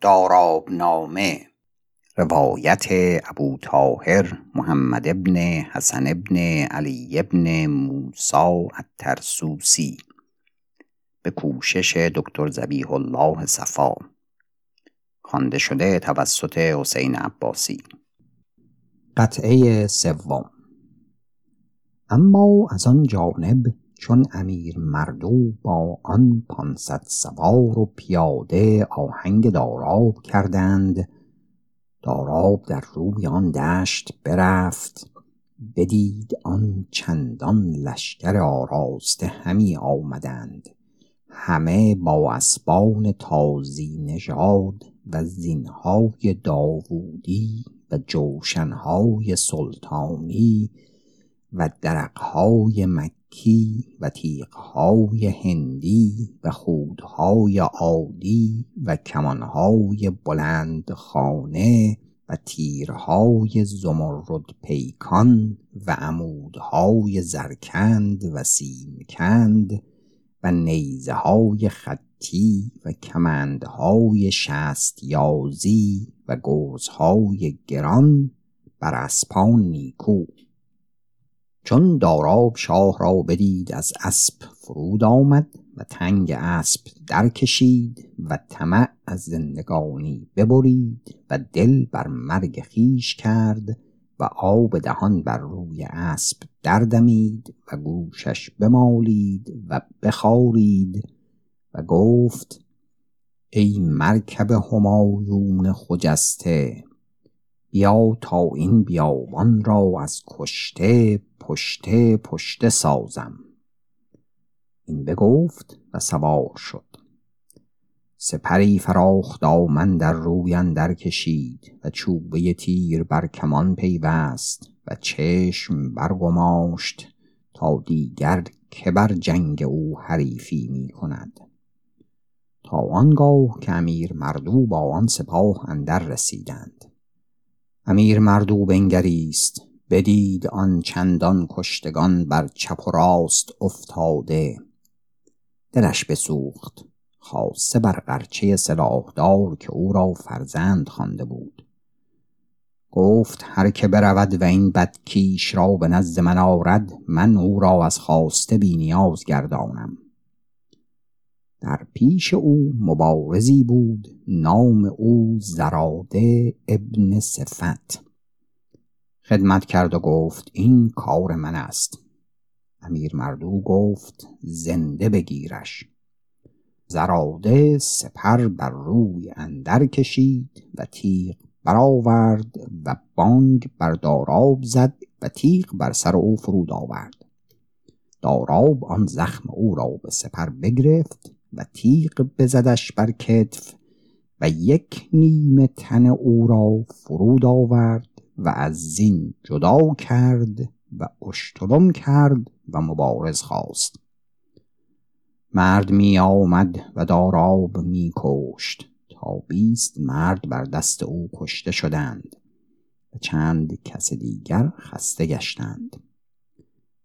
داراب نامه روایت ابو طاهر محمد ابن حسن ابن علی ابن موسا الترسوسی. به کوشش دکتر زبیح الله صفا. خوانده شده توسط حسین عباسی. قطعه سوم. اما از آن جانب چون امیر مردو با آن پانصد سوار و پیاده آهنگ داراب کردند داراب در روی آن دشت برفت بدید آن چندان لشکر آراسته همی آمدند. همه با اسبان تازی نژاد و زینهای داوودی و جوشنهای سلطانی و درقهای مکی و تیغهای هندی و خودهای عادی و کمانهای بلند خانه و تیرهای زمرد پیکان و عمودهای زرکند و سیمکند و نیزه های خطی و کمندهای شست یازی و گرزهای گران بر اسپان نیکو. چون داراب شاه را بدید از اسب فرود آمد و تنگ اسب در کشید و طمع از زندگانی ببرید و دل بر مرگ خیش کرد و آب دهان بر روی اسب دردمید و گوشش بمالید و بخارید و گفت ای مرکب همایون خجسته بیا تا این بیابان را از کشته پشته پشته سازم. این بگفت و سوار شد. سپری فراخ دامن در روی اندر کشید و چوبه تیر بر کمان پیوست و چشم برگماشت تا دیگر که بر جنگ او حریفی می کند. تا آنگاه که امیر مردو با آن سپاه اندر رسیدند. امیر مردو بنگریست بدید آن چندان کشتگان بر چپ و راست افتاده. دلش بسوخت خاصه بر قرچه سلاحدار که او را فرزند خوانده بود. گفت هر که برود و این بدکیش را به نزد من آرد من او را از خواسته بی نیاز گردانم. در پیش او مبارزی بود نام او زراده ابن صفت. خدمت کرد و گفت این کار من است. امیر مردو گفت زنده بگیرش. زراده سپر بر روی اندر کشید و تیغ برآورد و بانگ بر داراب زد و تیغ بر سر او فرود آورد. داراب آن زخم او را به سپر بگرفت و تیغ بزدش بر کتف و یک نیمه تن او را فرود آورد و از زین جدا کرد و اشترم کرد و مبارز خواست. مرد می آمد و داراب می کشت تا بیست مرد بر دست او کشته شدند و چند کس دیگر خسته گشتند.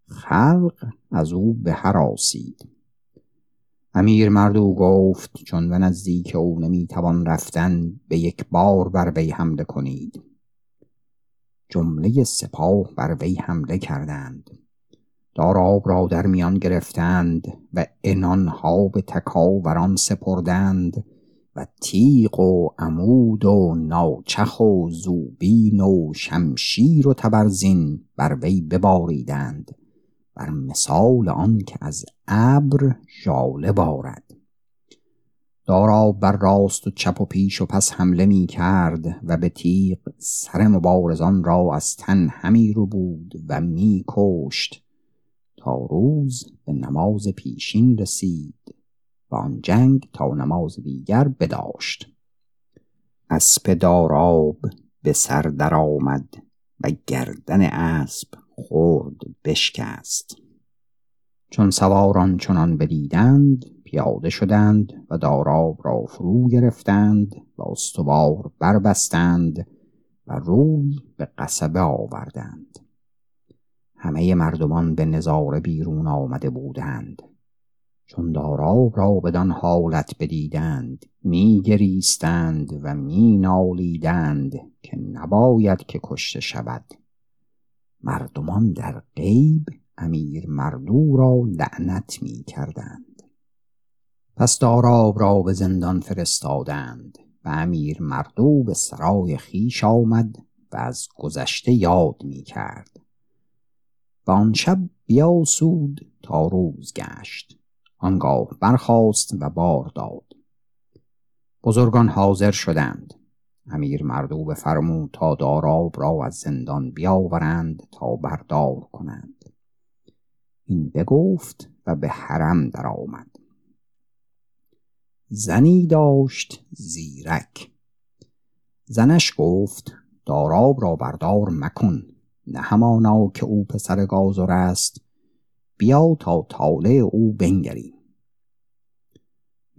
خلق از او به آسید. امیر مردو گفت چون به نزدیک او نمی‌توان رفتن به یک بار بر وی حمله کنید. جمله سپاه بر وی حمله کردند. داراب را در میان گرفتند و انانها به تکاوران سپردند و تیغ و عمود و ناچخ و زوبین و شمشیر و تبرزین بر وی بباریدند. بر مثال آن که از ابر ژاله بارد. دارا بر راست و چپ و پیش و پس حمله می کرد و به تیغ سر مبارزان را از تن همی رو بود و می کشت. تا روز به نماز پیشین رسید و آن جنگ تا نماز دیگر بداشت. اسب داراب به سر درآمد و گردن اسب خورد بشکست. چون سواران چنان بدیدند پیاده شدند و داراب را فرو گرفتند و استوار بربستند و روی به قصبه آوردند. همه مردمان به نظاره بیرون آمده بودند. چون داراب را بدان حالت بدیدند می گریستند و می نالیدند که نباید که کشته شود. مردمان در غیب امیر مردو را لعنت می کردند پس داراب را به زندان فرستادند و امیر مردو به سرای خیش آمد و از گذشته یاد می کرد و آن شب بیاسود تا روز گشت. آنگاه برخاست و بار داد. بزرگان حاضر شدند. امیر مردو بفرمود تا داراب را از زندان بیاورند تا بردار کنند. این بگفت و به حرم درآمد. زنی داشت زیرک. زنش گفت داراب را بردار مکن. نه همانا که او پسر گازر است بیا تا طالع او بنگریم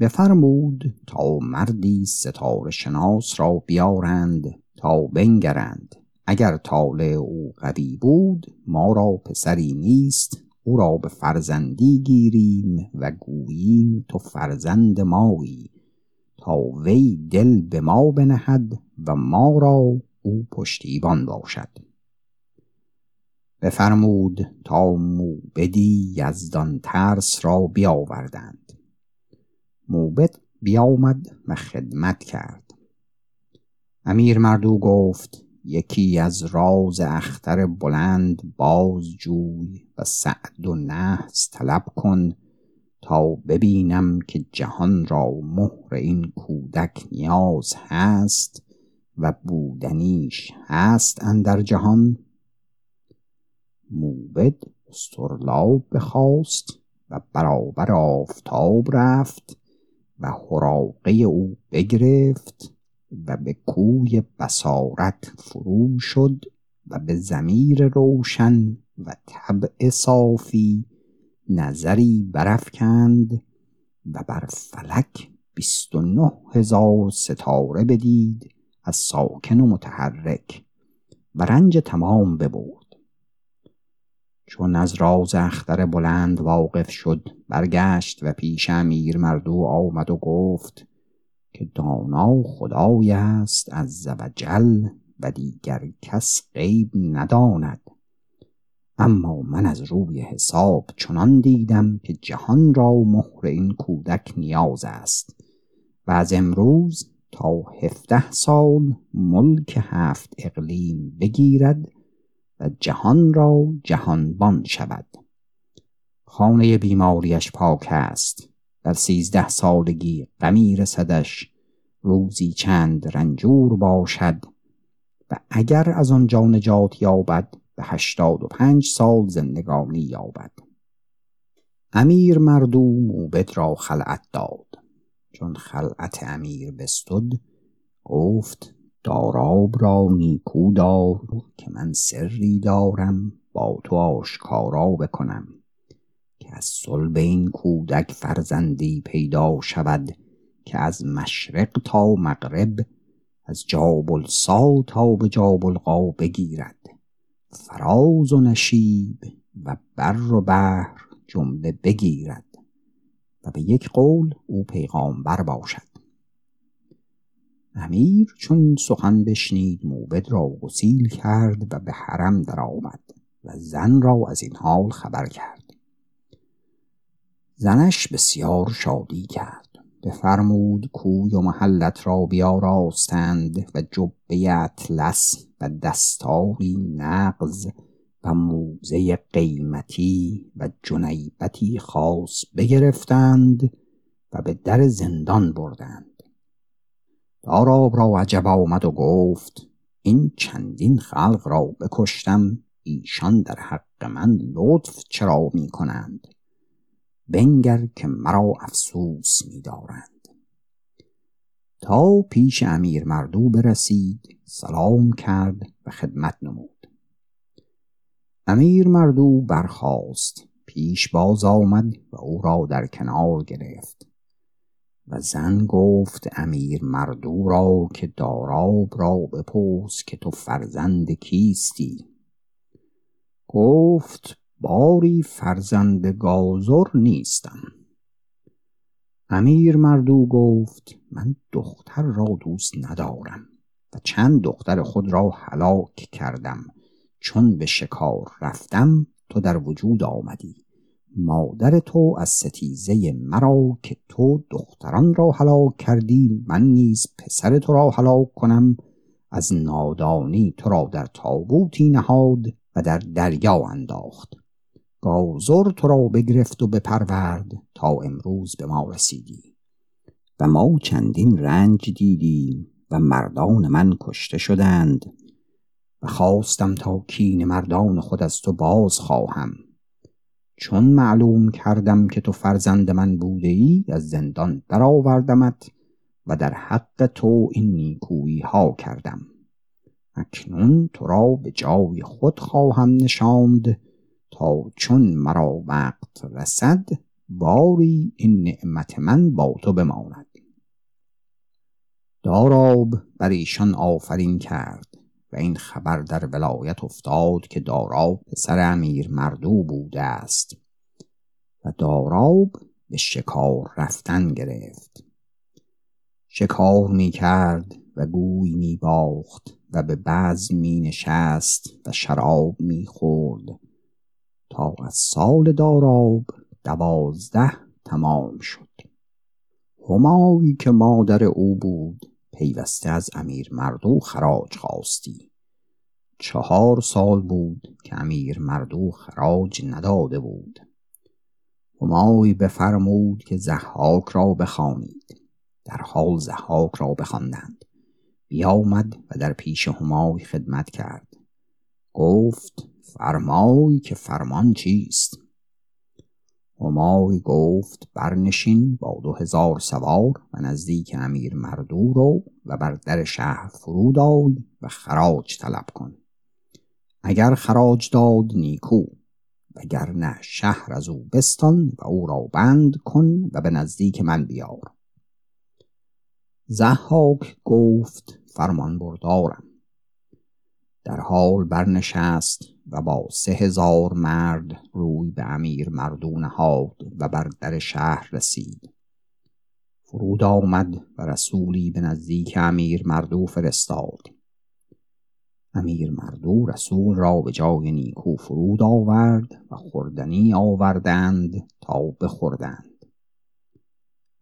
بفرمود تا مردی ستاره شناس را بیارند تا بنگرند. اگر طالع او قوی بود ما را پسری نیست. او را به فرزندی گیریم و گوییم تو فرزند مایی. تا وی دل به ما بنهد و ما را او پشتیبان باشد. بفرمود تا موبدی یزدان ترس را بیاوردند. موبد بیامد و خدمت کرد. امیر مردو گفت یکی از راز اختر بلند باز جوی و سعد و نحس طلب کن تا ببینم که جهان را مهر این کودک نیاز هست و بودنیش هست اندر جهان. موبد استرلاب بخواست و برابر آفتاب رفت و حراقه او بگرفت و به کوی بسارت فرو شد و به زمیر روشن و طبع صافی نظری برافکند و بر فلک بیست و نه هزار ستاره بدید از ساکن و متحرک و رنج تمام ببرد. چون از راز اختر بلند واقف شد برگشت و پیش امیر مردو آمد و گفت که دانا خدای است از زوجل و دیگر کس غیب نداند. اما من از روی حساب چنان دیدم که جهان را مهر این کودک نیاز است و از امروز تا هفده سال ملک هفت اقلیم بگیرد جهان را جهانبان شود. خانه بیماریش پاک است. در سیزده سالگی غمی رسدش. روزی چند رنجور باشد. و اگر از آنجا نجات یابد به هشتاد و پنج سال زندگانی یابد. امیر مردو موبد را خلعت داد. چون خلعت امیر بستد گفت داراب را نیکو دار که من سری دارم با تو آشکارا بکنم که از صلب این کودک فرزندی پیدا شود که از مشرق تا مغرب از جابلسا تا به جابلقا بگیرد. فراز و نشیب و بر و بحر جمله بگیرد و به یک قول او پیغامبر باشد. امیر چون سخن بشنید موبد را گسیل کرد و به حرم درآمد و زن را از این حال خبر کرد. زنش بسیار شادی کرد. بفرمود کوی و محلت را بیاراستند و جبه اطلس و دستاری نغز و موزه قیمتی و جنیبتی خاص بگرفتند و به در زندان بردند. داراب را عجب آمد و گفت این چندین خلق را بکشتم ایشان در حق من لطف چرا می کنند بنگر که مرا افسوس می دارند تا پیش امیر مردو برسید سلام کرد و خدمت نمود. امیر مردو برخاست پیش باز آمد و او را در کنار گرفت. و زن گفت امیر مردو را که داراب را بپرس که تو فرزند کیستی. گفت باری فرزند گازر نیستم. امیر مردو گفت من دختر را دوست ندارم و چند دختر خود را هلاک کردم. چون به شکار رفتم تو در وجود آمدی. مادر تو از ستیزه مرا که تو دختران را هلاک کردی من نیز پسر تو را هلاک کنم. از نادانی تو را در تابوتی نهاد و در دریا انداخت. گازر تو را بگرفت و بپرورد تا امروز به ما رسیدی. و ما چندین رنج دیدیم و مردان من کشته شدند. و خواستم تا کین مردان خود از تو باز خواهم. چون معلوم کردم که تو فرزند من بوده ای از زندان درآوردمت و در حق تو این نیکویی ها کردم. اکنون تو را به جای خود خواهم نشاند تا چون مرا وقت رسد باری این نعمت من با تو بماند. داراب بر ایشان آفرین کرد. و این خبر در ولایت افتاد که داراب پسر امیر مردو بوده است و داراب به شکار رفتن گرفت. شکار می کرد و گوی می باخت و به بعض می نشست و شراب می خورد تا از سال داراب دوازده تمام شد. همایی که مادر او بود پیوسته از امیر مردو خراج خواستی. چهار سال بود که امیر مردو خراج نداده بود. همای بفرمود که زحاک را بخوانید. در حال زحاک را بخواندند. بیامد و در پیش همای خدمت کرد. گفت فرمای که فرمان چیست؟ همای گفت برنشین با دو هزار سوار و نزدیک امیر مردو رو و بر در شهر فرود آی و خراج طلب کن. اگر خراج داد نیکو وگرنه شهر از او بستان و او را بند کن و به نزدیک من بیار. زحاک گفت فرمان بردارم. در حال برنشست و با سه هزار مرد روی به امیر مردو نهاد و بر در شهر رسید. فرود آمد و رسولی به نزدیک امیر مردو فرستاد. امیر مردو رسول را به جای نیکو فرود آورد و خوردنی آوردند تا بخوردند.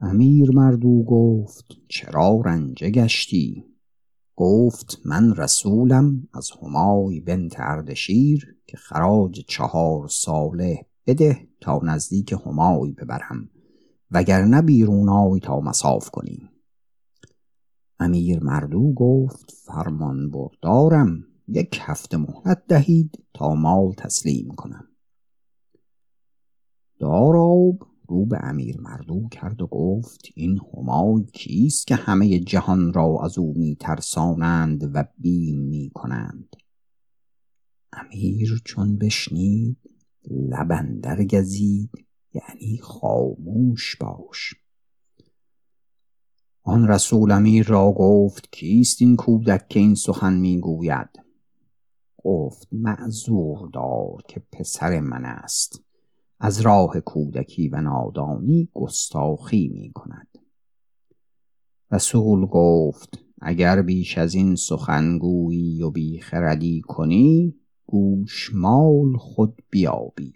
امیر مردو گفت چرا رنجه گشتی؟ گفت من رسولم از همای بنت اردشیر که خراج چهار ساله بده تا نزدیک همای ببرم وگرنه بیرون آی تا مساف کنیم. امیر مردو گفت فرمان بردارم یک هفته مهلت دهید تا مال تسلیم کنم. داراب رو به امیر مردو کرد و گفت این همای کیست که همه جهان را از او می ترسانند و بیم می کنند امیر چون بشنید لبندر گزید یعنی خاموش باش. آن رسول امیر را گفت کیست این کودک که این سخن می‌گوید؟ گفت معذور دار که پسر من است. از راه کودکی و نادانی گستاخی می کند. رسول گفت اگر بیش از این سخنگویی و بیخردی کنی گوشمال خود بیابی.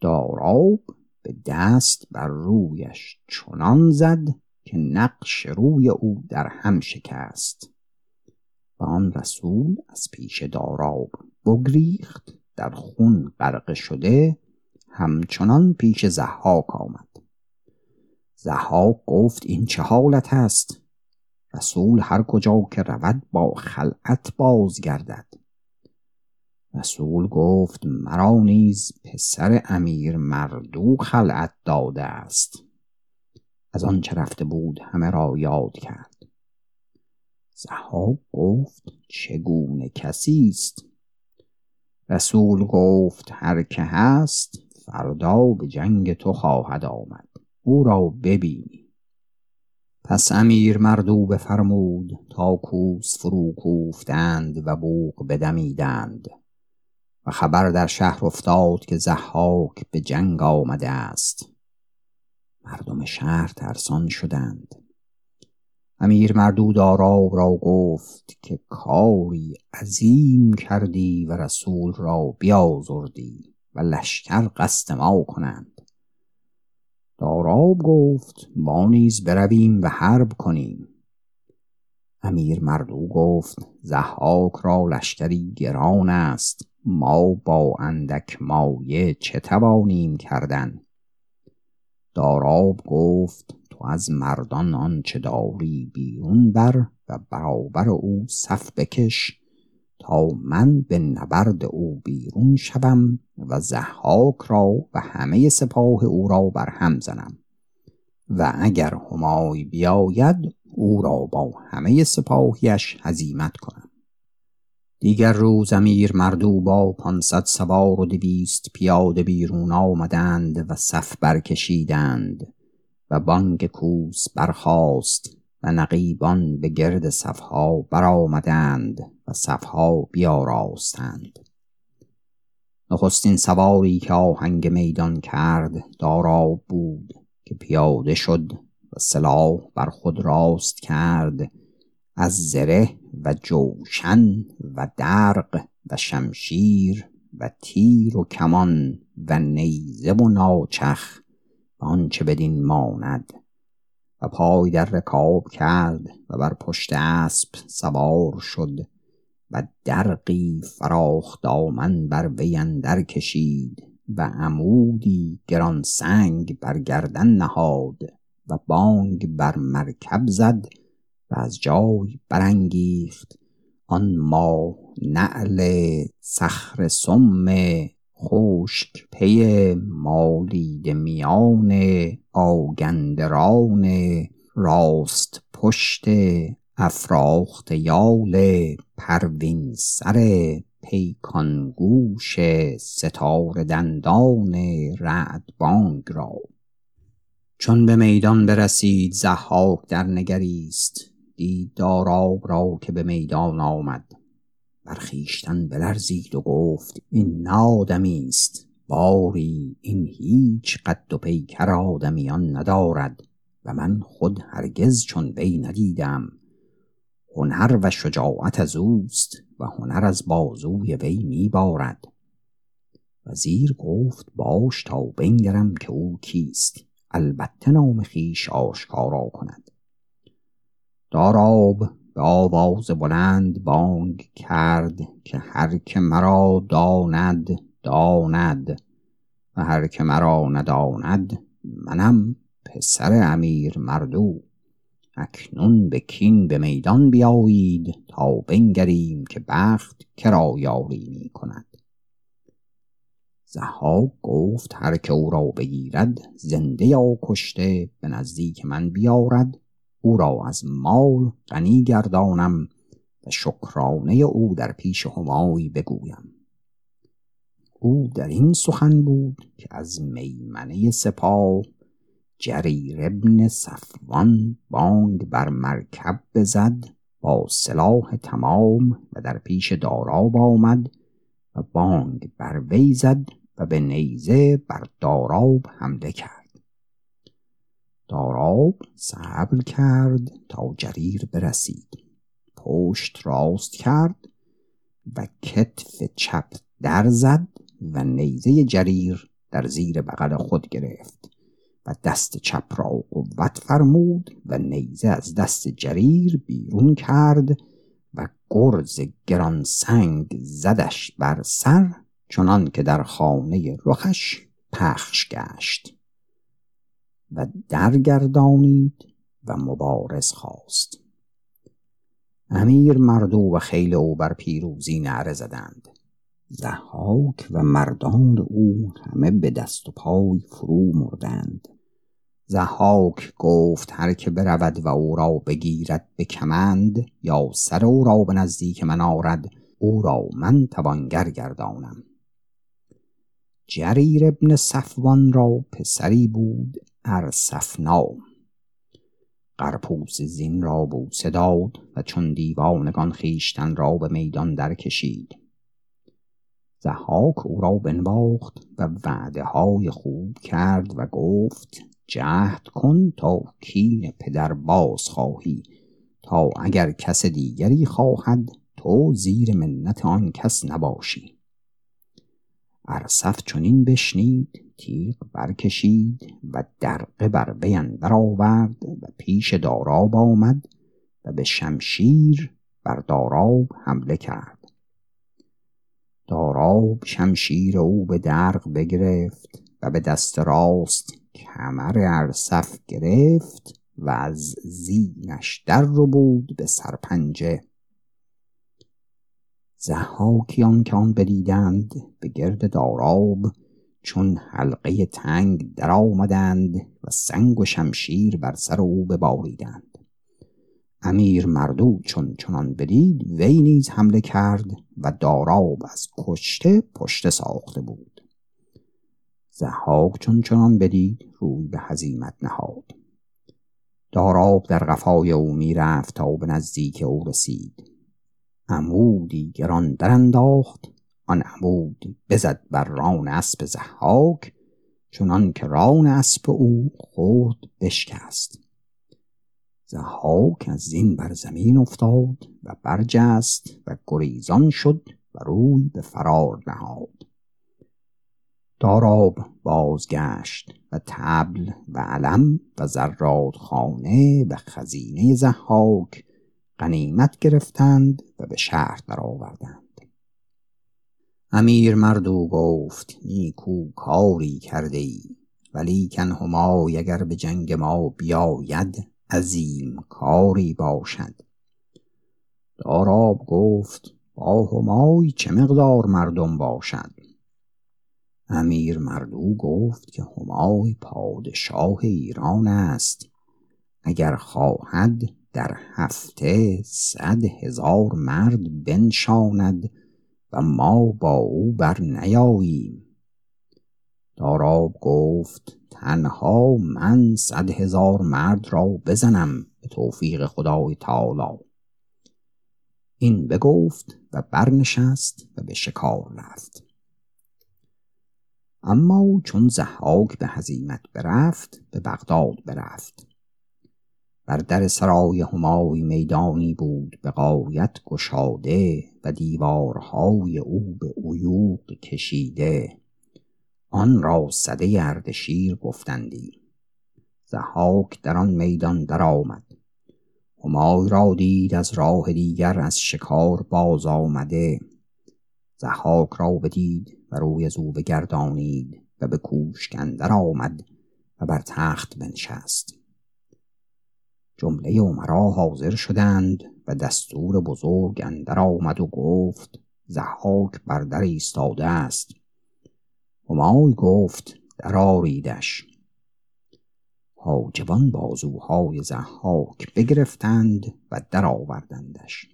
داراب به دست بر رویش چنان زد که نقش روی او در هم شکست. و آن رسول از پیش داراب بگریخت در خون غرق شده همچنان پیش زحاک آمد. زحاک گفت این چه حالت است؟ رسول هر کجا که رود با خلعت بازگردد. رسول گفت مرا نیز پسر امیر مردو خلعت داده است. از آنچه رفته بود همه را یاد کرد. زحاک گفت چگونه کسی است؟ رسول گفت هر که هست فردا به جنگ تو خواهد آمد. او را ببینی. پس امیر مردو بفرمود تا کوس فرو کوفتند و بوق بدمیدند. و خبر در شهر افتاد که زحاک به جنگ آمده است. مردم شهر ترسان شدند. امیر مردود آراب را گفت که کاری عظیم کردی و رسول را بیازردی و لشکر قصد ما کنند. داراب گفت ما نیز برویم و حرب کنیم. امیر مردو گفت زحاک را لشکری گران است. ما با اندک مایه چه توانیم کردن؟ داراب گفت تو از مردان آنچه داری بیرون بر و برابر او صف بکش تا من به نبرد او بیرون شوم و زحاک را و همه سپاه او را بر هم زنم. و اگر همای بیاید او را با همه سپاهیش هزیمت کنم. دیگر روز امیر مردو با پانصد سوار و دویست پیاده بیرون آمدند و صف برکشیدند. و بانگ کوس برخاست و نقیبان به گرد صفها برآمدند و صفها بیاراستند. نخستین سواری که آهنگ میدان کرد دارا بود که پیاده شد و سلاح بر خود راست کرد از زره و جوشن و درق و شمشیر و تیر و کمان و نیزه و ناچخ و آنچه بدین ماند. و پای در رکاب کرد و بر پشت اسب سوار شد و درقی فراخ دامن بر وی اندر کشید و عمودی گران سنگ بر گردن نهاد و بانگ بر مرکب زد و از جای برانگیخت. آن ما نعل صخر سم خشک پی مالید میان آگندران راست پشت افراخت یال پروین سر پیکانگوش ستار دندان رعد بانگ را. چون به میدان برسید زحاک در نگریست. دید داراب را که به میدان آمد. برخیشتن بلرزید و گفت این نادمی است. باری این هیچ قد و پیکر آدمیان ندارد و من خود هرگز چون وی ندیدم. هنر و شجاعت از اوست و هنر از بازوی وی میبارد وزیر گفت باش تا بنگرم که او کیست. البته نام خیش آشکارا کند. داراب به آواز بلند بانگ کرد که هر که مرا داند داند. و هر که مرا نداند منم پسر امیر مردو. اکنون به کین به میدان بیایید تا بنگریم که بخت کرا یاری می کند. زها گفت هر که او را بگیرد زنده یا کشته به نزدیک من بیارد. او را از مال غنی گردانم و شکرانه او در پیش همایی بگویم. او در این سخن بود که از میمنه سپاه جریر ابن صفوان بانگ بر مرکب بزد با سلاح تمام و در پیش داراب آمد و بانگ بر وی زد و به نیزه بر داراب حمله کرد. داراب صبر کرد تا جریر برسید. پشت راست کرد و کتف چپ در زد و نیزه جریر در زیر بغل خود گرفت و دست چپ را قوت فرمود و نیزه از دست جریر بیرون کرد و گرز گران سنگ زدش بر سر چنان که در خانه رخش پخش گشت. و درگردانید و مبارز خواست. امیر مردو و خیل او بر پیروزی نعره زدند. زحاک و مردان او همه به دست و پای فرو مردند. زحاک گفت هر که برود و او را بگیرد به کمند یا سر او را به نزدیک من آرد او را من توانگر گردانم. جریر ابن صفوان را پسری بود ارسفنا قرپوس زین را بوسه داد و چون دیوانگان خیشتن را به میدان در کشید زحاک او را بنواخت و وعده های خوب کرد و گفت جهد کن تا کین پدر باز خواهی. تا اگر کس دیگری خواهد تو زیر منت آن کس نباشی. ارسف چنین بشنید تیغ برکشید و درقه بر وی آورد و پیش داراب آمد و به شمشیر بر داراب حمله کرد. داراب شمشیر او به درق بگرفت و به دست راست کمر ارسف گرفت و از زینش در رو بود به سرپنجه. زحاکیان که آن بدیدند به گرد داراب چون حلقه تنگ در آمدند و سنگ و شمشیر بر سر او بباریدند. امیر مردود چون چنان بدید وی نیز حمله کرد و داراب از کشته پشته ساخته بود. زحاک چون چنان بدید روی به هزیمت نهاد. داراب در قفای او می‌رفت تا به نزدیک او رسید. عمودی گران در انداخت آن عمود بزد بر ران اسب زحاک چنان که ران اسب او خورد بشکست. زحاک از زین بر زمین افتاد و برجست و گریزان شد و روی به فرار نهاد. داراب بازگشت و تبل و علم و خانه و خزینه زحاک غنیمت گرفتند و به شهر درآوردند. امیر مردو گفت نیکو کاری کرده ای ولیکن همای اگر به جنگ ما بیاید عظیم کاری باشد. داراب گفت با همای چه مقدار مردم باشد؟ امیر مردو گفت که همای پادشاه ایران است. اگر خواهد در هفته صد هزار مرد بنشاند و ما با او بر نیاییم. داراب گفت تنها من صد هزار مرد را بزنم به توفیق خدای تعالی. این بگفت و برنشست و به شکار رفت. اما چون زحاک به هزیمت برفت به بغداد برفت. بر در سرای همای میدانی بود به قایت گشاده و دیوارهای او به عیوق کشیده. آن را صده اردشیر گفتندی. زحاک در آن میدان درآمد. همای را دید از راه دیگر از شکار باز آمده. زحاک را بدید و روی از او بگردانید و به کوشک آمد و بر تخت بنشست. جمله عمرا حاضر شدند و دستور بزرگ اندر آمد و گفت زحاک بر در ایستاده است. همای گفت درآریدش حاجبان بازوهای زحاک بگرفتند و درآوردندش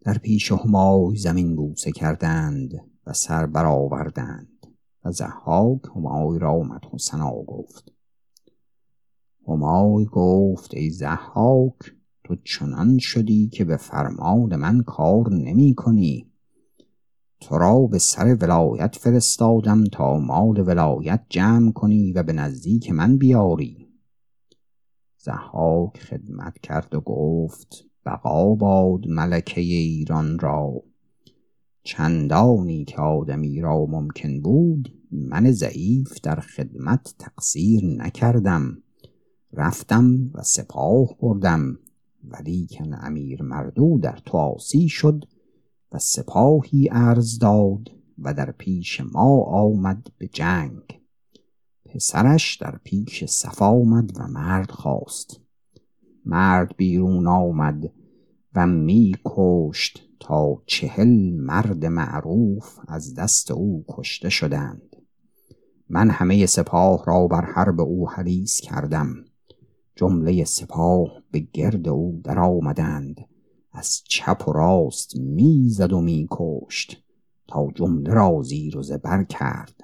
در پیش همای زمین بوسه کردند و سر برآوردند و زحاک همای را مدح و گفت. همای گفت ای زحاک تو چنان شدی که به فرمان من کار نمی کنی. تو را به سر ولایت فرستادم تا مال ولایت جمع کنی و به نزدیک من بیاری. زحاک خدمت کرد و گفت بقا باد ملکه ایران را. چندانی که آدمی را ممکن بود من ضعیف در خدمت تقصیر نکردم. رفتم و سپاه بردم ولیکن امیر مردو در تو شد و سپاهی ارز داد و در پیش ما آمد به جنگ. پسرش در پیش صف آمد و مرد خواست. مرد بیرون آمد و می کشت تا چهل مرد معروف از دست او کشته شدند. من همه سپاه را بر حرب او حریص کردم. جمله سپاه به گرد او در آمدند از چپ و راست می‌زد و میکشت تا جمله را زیر و زبر کرد.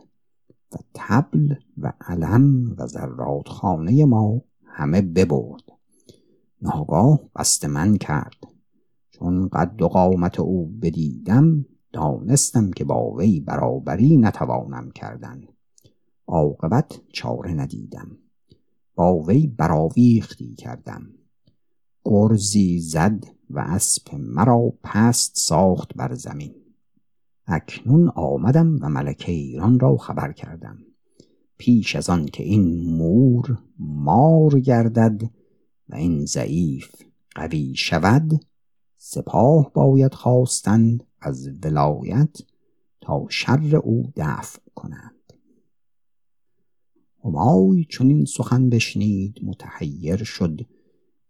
و تبل و علم و خانه ما همه ببرد. ناگاه بست من کرد. چون قد و قامت او بدیدم دانستم که با وی برابری نتوانم کردن. عاقبت چاره ندیدم. با وی براویختی کردم. گرزی زد و اسب مرا پست ساخت بر زمین. اکنون آمدم و ملکه ایران را خبر کردم. پیش از آن که این مور مار گردد و این ضعیف قوی شود سپاه باید خواستند از ولایت تا شر او دفع کنند. همای چون این سخن بشنید متحیر شد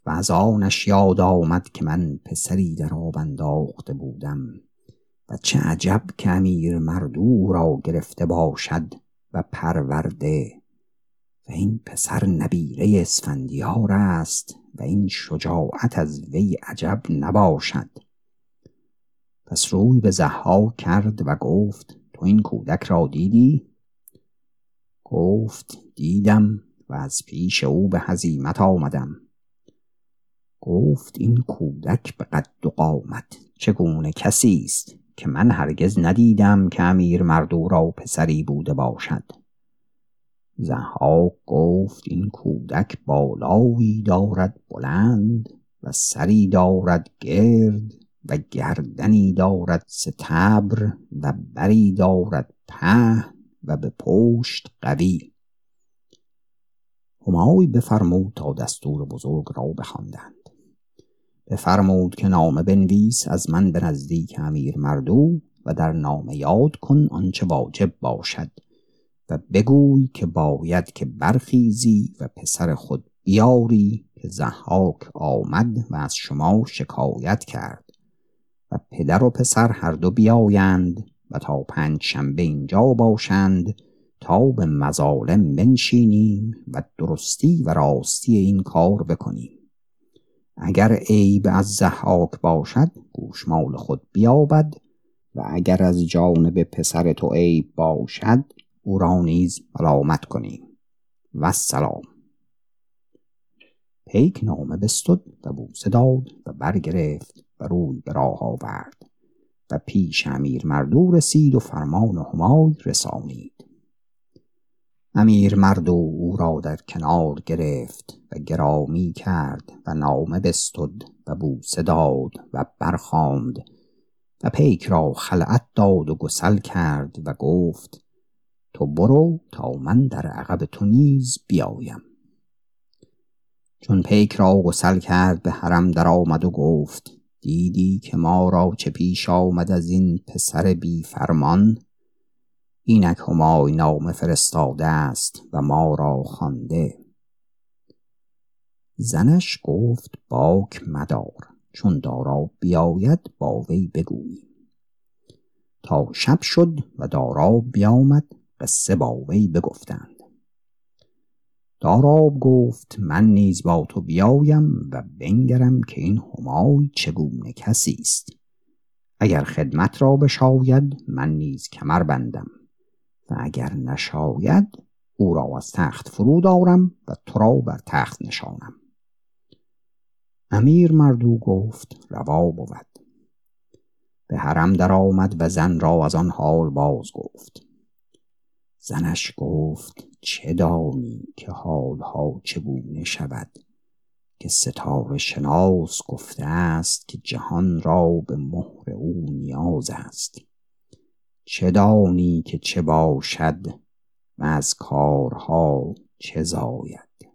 و از آنش یاد آمد که من پسری در آب انداخته بودم و چه عجب که امیر مردو را گرفته باشد و پرورده و این پسر نبیره اسفندیار است و این شجاعت از وی عجب نباشد پس روی به زها کرد و گفت تو این کودک را دیدی؟ گفت دیدم و از پیش او به هزیمت آمدم. گفت این کودک به قد و قامت چگونه کسی است که من هرگز ندیدم که امیر مردو را پسری بوده باشد؟ زها گفت این کودک بالاوی دارد بلند و سری دارد گرد و گردنی دارد ستبر و بری دارد په و به پشت قوی. همای بفرمود تا دستور بزرگ را بخواندند. بفرمود که نامه بنویس از من به نزدیک امیر مردو و در نامه یاد کن آنچه واجب باشد و بگوی که باید که برخیزی و پسر خود بیاری که زحاک آمد و از شما شکایت کرد و پدر و پسر هر دو بیایند و تا پنج شنبه اینجا باشند تا به مظالم بنشینیم و درستی و راستی این کار بکنیم. اگر عیب از زحاک باشد گوشمال خود بیابد و اگر از جانب پسر تو عیب باشد او را نیز ملامت کنیم. و سلام. پیک نامه بستد و بوسه داد و برگرفت و روی به راه آورد. و پیش امیر مردو رسید و فرمان همای رسانید. امیر مردو او را در کنار گرفت و گرامی کرد و نامه بستد و بوسه داد و برخاند و پیک را خلعت داد و گسل کرد و گفت تو برو تا من در عقب تو نیز بیایم. چون پیک را گسل کرد به حرم در آمد و گفت دیدی که ما را چه پیش آمد از این پسر بی فرمان؟ اینک همای نامه فرستاده است و ما را خوانده. زنش گفت باک مدار چون دارا بیاید با وی بگویی. تا شب شد و دارا بیامد قصه با وی بگفتند. داراب گفت من نیز با تو بیایم و بنگرم که این همای چگونه کسی است. اگر خدمت را بشاید من نیز کمر بندم. و اگر نشاید او را از تخت فرو دارم و تو را بر تخت نشانم. امیر مردو گفت روا بود. به حرم در آمد و زن را از آن حال باز گفت. زنش گفت چه دانی که حالها چگونه شود که ستاره شناس گفته است که جهان را به مهر او نیاز است؟ چه دانی که چه باشد و از کارها چه زاید؟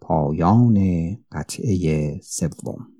پایان قطعه سوم